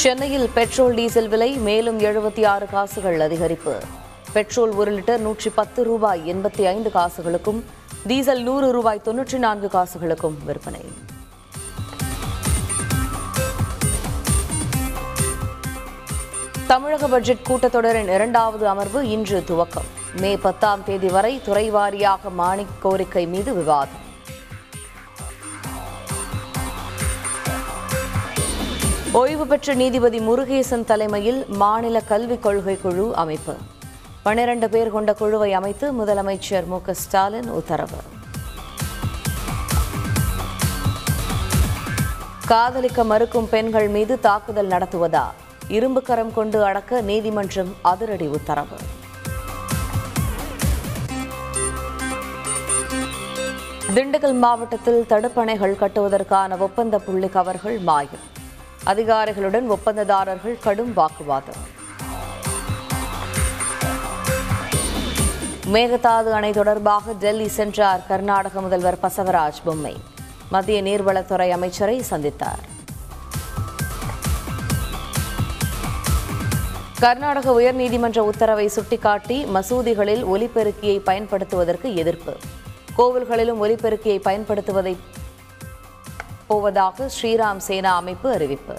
சென்னையில் petrol diesel விலை மேலும் எழுபத்தி ஆறு காசுகள் அதிகரிப்பு. பெட்ரோல் ஒரு லிட்டர் நூற்றி பத்து ரூபாய் எண்பத்தி ஐந்து காசுகளுக்கும் டீசல் நூறு ரூபாய் தொன்னூற்றி நான்கு காசுகளுக்கும் விற்பனை. தமிழக பட்ஜெட் கூட்டத்தொடரின் இரண்டாவது அமர்வு இன்று துவக்கம். மே பத்தாம் தேதி வரை துறை வாரியாக மானிக் கோரிக்கை மீது விவாதம். ஓய்வு பெற்ற நீதிபதி முருகேசன் தலைமையில் மாநில கல்விக் கொள்கை குழு அமைப்பு. பன்னிரண்டு பேர் கொண்ட குழுவை அமைத்து முதலமைச்சர் மு ஸ்டாலின் உத்தரவு. காதலிக்க மறுக்கும் பெண்கள் மீது தாக்குதல் நடத்துவதா? இரும்பு கரம் கொண்டு அடக்க நீதிமன்றம் அதிரடி உத்தரவு. திண்டுக்கல் மாவட்டத்தில் தடுப்பணைகள் கட்டுவதற்கான ஒப்பந்த புள்ளி கவர்கள் மாயம். அதிகாரிகளுடன் ஒப்பந்ததாரர்கள் கடும் வாக்குவாதம். மேகதாது அணை தொடர்பாக டெல்லி சென்றார் கர்நாடக முதல்வர் பசவராஜ் பொம்மை. மத்திய நீர்வளத்துறை அமைச்சரை சந்தித்தார். கர்நாடக உயர்நீதிமன்ற உத்தரவை சுட்டிக்காட்டி மசூதிகளில் ஒலிபெருக்கியை பயன்படுத்துவதற்கு எதிர்ப்பு. கோவில்களிலும் ஒலிபெருக்கியை பயன்படுத்துவதை போவதாக ஸ்ரீராம் சேனா அமைப்பு அறிவிப்பு.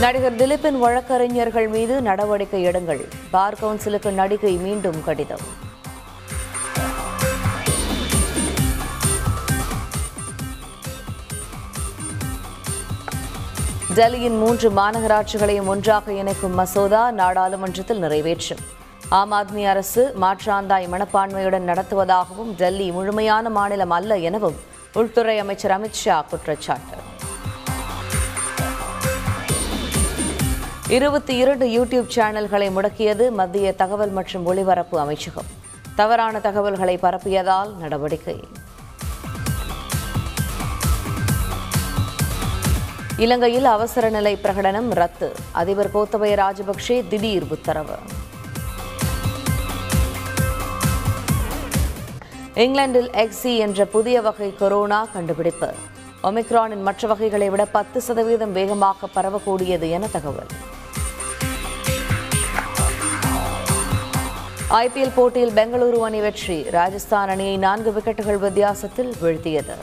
நடிகர் திலீப்பின் வழக்கறிஞர்கள் மீது நடவடிக்கை எடுங்கள். பார் கவுன்சிலுக்கு நடிகை மீண்டும் கடிதம். டெல்லியின் மூன்று மாநகராட்சிகளையும் ஒன்றாக இணைக்கும் மசோதா நாடாளுமன்றத்தில் நிறைவேற்றும். ஆம் ஆத்மி அரசு மாற்றாந்தாய் மனப்பான்மையுடன் நடத்துவதாகவும் டெல்லி முழுமையான மாநிலம் அல்ல எனவும் உள்துறை அமைச்சர் அமித்ஷா குற்றச்சாட்டு. இருபத்தி இரண்டு யூடியூப் சேனல்களை முடக்கியது மத்திய தகவல் மற்றும் ஒளிபரப்பு அமைச்சகம். தவறான தகவல்களை பரப்பியதால் நடவடிக்கை. இலங்கையில் அவசர நிலை பிரகடனம் ரத்து. அதிபர் கோத்தபய ராஜபக்சே திடீர் உத்தரவு. இங்கிலாந்தில் எக்ஸி என்ற புதிய வகை கொரோனா கண்டுபிடிப்பு. ஒமிக்ரானின் மற்ற வகைகளை விட பத்து சதவீதம் வேகமாக பரவக்கூடியது என தகவல். ஐபிஎல் போட்டியில் பெங்களூரு அணி வெற்றி. ராஜஸ்தான் அணியை நான்கு விக்கெட்டுகள் வித்தியாசத்தில் வீழ்த்தியது.